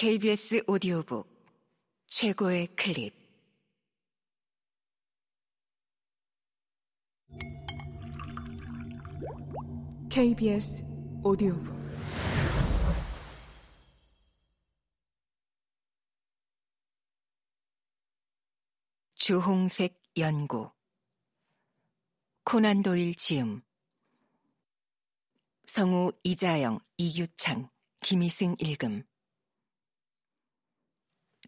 KBS 오디오북 최고의 클립. KBS 오디오북. 주홍색 연구 코난 도일 지음. 성우 이자영, 이규창, 김희승 읽음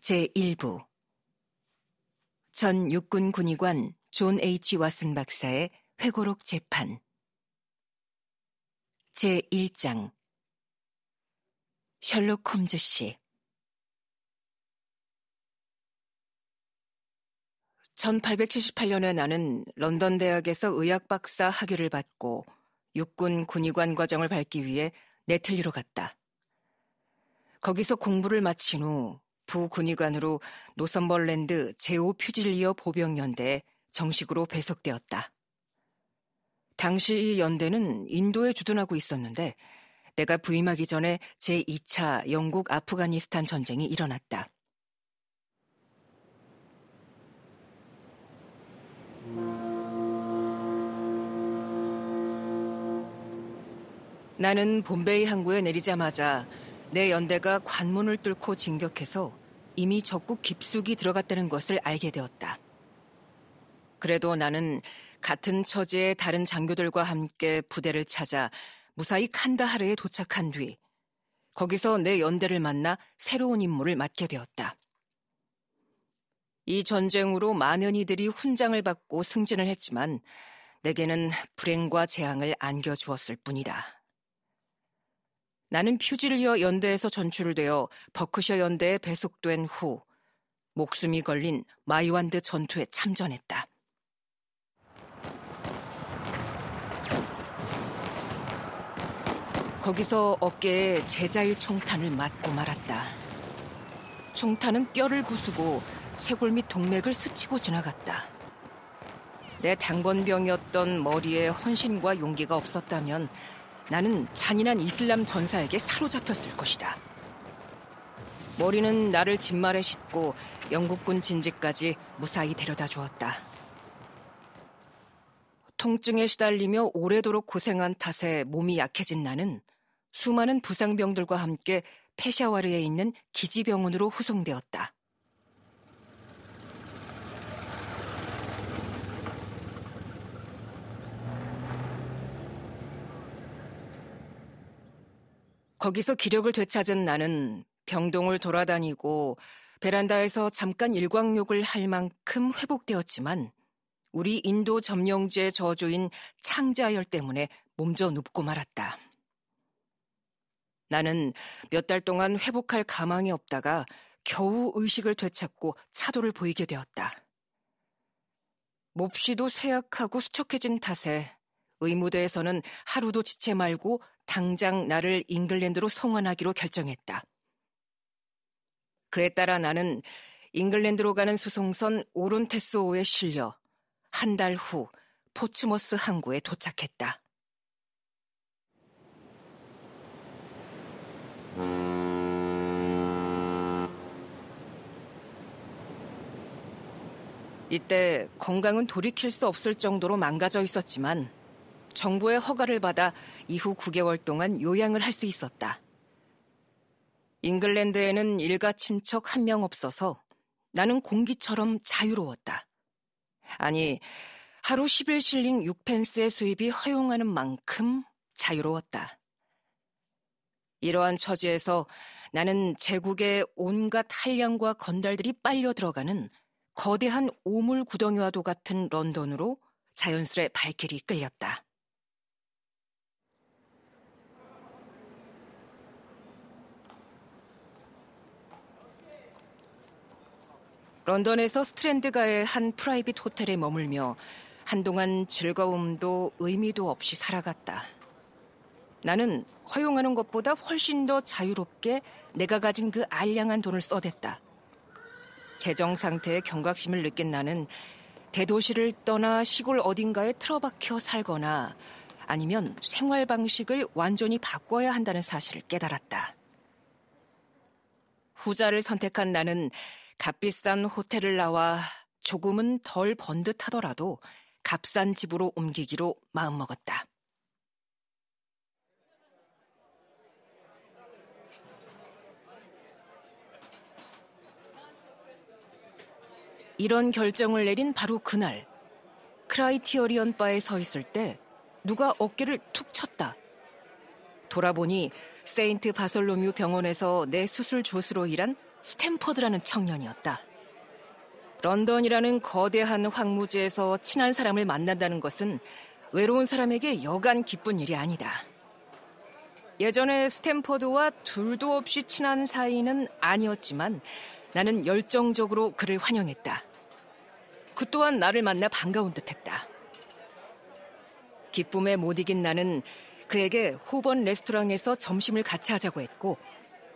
제1부 전 육군 군의관 존 H. 왓슨 박사의 회고록 재판 제1장 셜록 홈즈 씨 1878년에 나는 런던 대학에서 의학 박사 학위를 받고 육군 군의관 과정을 밟기 위해 네틀리로 갔다. 거기서 공부를 마친 후 부군의관으로 노선벌랜드 제5 퓨질리어 보병연대에 정식으로 배속되었다. 당시 이 연대는 인도에 주둔하고 있었는데 내가 부임하기 전에 제2차 영국 아프가니스탄 전쟁이 일어났다. 나는 봄베이 항구에 내리자마자 내 연대가 관문을 뚫고 진격해서 이미 적국 깊숙이 들어갔다는 것을 알게 되었다. 그래도 나는 같은 처지의 다른 장교들과 함께 부대를 찾아 무사히 칸다하르에 도착한 뒤 거기서 내 연대를 만나 새로운 임무를 맡게 되었다. 이 전쟁으로 많은 이들이 훈장을 받고 승진을 했지만 내게는 불행과 재앙을 안겨주었을 뿐이다. 나는 퓨질리어 연대에서 전출되어 버크셔 연대에 배속된 후 목숨이 걸린 마이완드 전투에 참전했다. 거기서 어깨에 제자일 총탄을 맞고 말았다. 총탄은 뼈를 부수고 쇄골 및 동맥을 스치고 지나갔다. 내 당건병이었던 머리에 헌신과 용기가 없었다면 나는 잔인한 이슬람 전사에게 사로잡혔을 것이다. 머리는 나를 진말에 싣고 영국군 진지까지 무사히 데려다 주었다. 통증에 시달리며 오래도록 고생한 탓에 몸이 약해진 나는 수많은 부상병들과 함께 페샤와르에 있는 기지병원으로 후송되었다. 거기서 기력을 되찾은 나는 병동을 돌아다니고 베란다에서 잠깐 일광욕을 할 만큼 회복되었지만 우리 인도 점령지의 저주인 창자열 때문에 몸져 눕고 말았다. 나는 몇 달 동안 회복할 가망이 없다가 겨우 의식을 되찾고 차도를 보이게 되었다. 몹시도 쇠약하고 수척해진 탓에 의무대에서는 하루도 지체 말고 당장 나를 잉글랜드로 송환하기로 결정했다. 그에 따라 나는 잉글랜드로 가는 수송선 오론테스호에 실려 한 달 후 포츠머스 항구에 도착했다. 이때 건강은 돌이킬 수 없을 정도로 망가져 있었지만 정부의 허가를 받아 이후 9개월 동안 요양을 할 수 있었다. 잉글랜드에는 일가 친척 한 명 없어서 나는 공기처럼 자유로웠다. 아니, 하루 11실링 6펜스의 수입이 허용하는 만큼 자유로웠다. 이러한 처지에서 나는 제국의 온갖 한량과 건달들이 빨려 들어가는 거대한 오물 구덩이와도 같은 런던으로 자연스레 발길이 끌렸다. 런던에서 스트랜드가의 한 private 호텔에 머물며 한동안 즐거움도 의미도 없이 살아갔다. 나는 허용하는 것보다 훨씬 더 자유롭게 내가 가진 그 알량한 돈을 써댔다. 재정 상태에 경각심을 느낀 나는 대도시를 떠나 시골 어딘가에 틀어박혀 살거나 아니면 생활 방식을 완전히 바꿔야 한다는 사실을 깨달았다. 후자를 선택한 나는 값비싼 호텔을 나와 조금은 덜 번 듯하더라도 값싼 집으로 옮기기로 마음먹었다. 이런 결정을 내린 바로 그날 크라이티어리언 바에 서 있을 때 누가 어깨를 툭 쳤다. 돌아보니 세인트 바솔로뮤 병원에서 내 수술 조수로 일한 스탠퍼드라는 청년이었다. 런던이라는 거대한 황무지에서 친한 사람을 만난다는 것은 외로운 사람에게 여간 기쁜 일이 아니다. 예전에 스탠퍼드와 둘도 없이 친한 사이는 아니었지만 나는 열정적으로 그를 환영했다. 그 또한 나를 만나 반가운 듯 했다. 기쁨에 못 이긴 나는 그에게 호번 레스토랑에서 점심을 같이 하자고 했고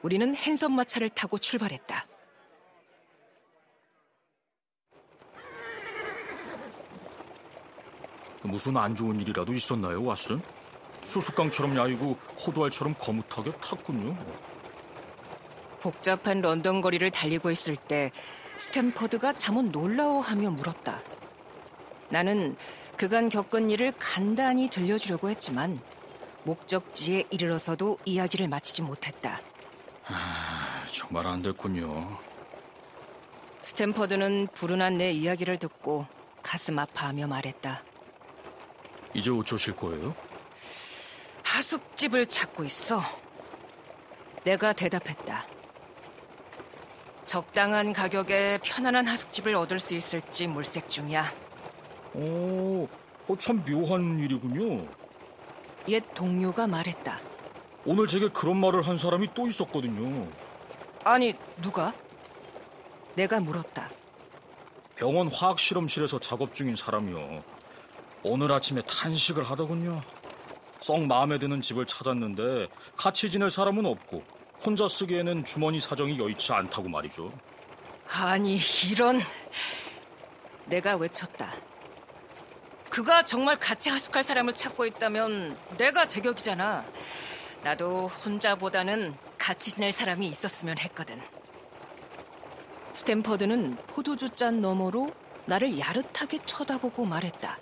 우리는 핸섬 마차를 타고 출발했다. 무슨 안 좋은 일이라도 있었나요, 왓슨? 수수깡처럼 야이고 호두알처럼 거뭇하게 탔군요. 복잡한 런던 거리를 달리고 있을 때 스탠퍼드가 잠옷 놀라워하며 물었다. 나는 그간 겪은 일을 간단히 들려주려고 했지만 목적지에 이르러서도 이야기를 마치지 못했다. 아, 정말 안 됐군요. 스탠퍼드는 불운한 내 이야기를 듣고 가슴 아파하며 말했다. 이제 어쩌실 거예요? 하숙집을 찾고 있어. 내가 대답했다. 적당한 가격에 편안한 하숙집을 얻을 수 있을지 물색 중이야. 오, 어, 참 묘한 일이군요. 옛 동료가 말했다. 오늘 제게 그런 말을 한 사람이 또 있었거든요. 아니, 누가? 내가 물었다. 병원 화학 실험실에서 작업 중인 사람이요. 오늘 아침에 탄식을 하더군요. 썩 마음에 드는 집을 찾았는데 같이 지낼 사람은 없고 혼자 쓰기에는 주머니 사정이 여의치 않다고 말이죠. 아니, 이런. 내가 외쳤다. 그가 정말 같이 하숙할 사람을 찾고 있다면 내가 제격이잖아. 나도 혼자보다는 같이 지낼 사람이 있었으면 했거든. 스탠퍼드는 포도주 잔 너머로 나를 야릇하게 쳐다보고 말했다.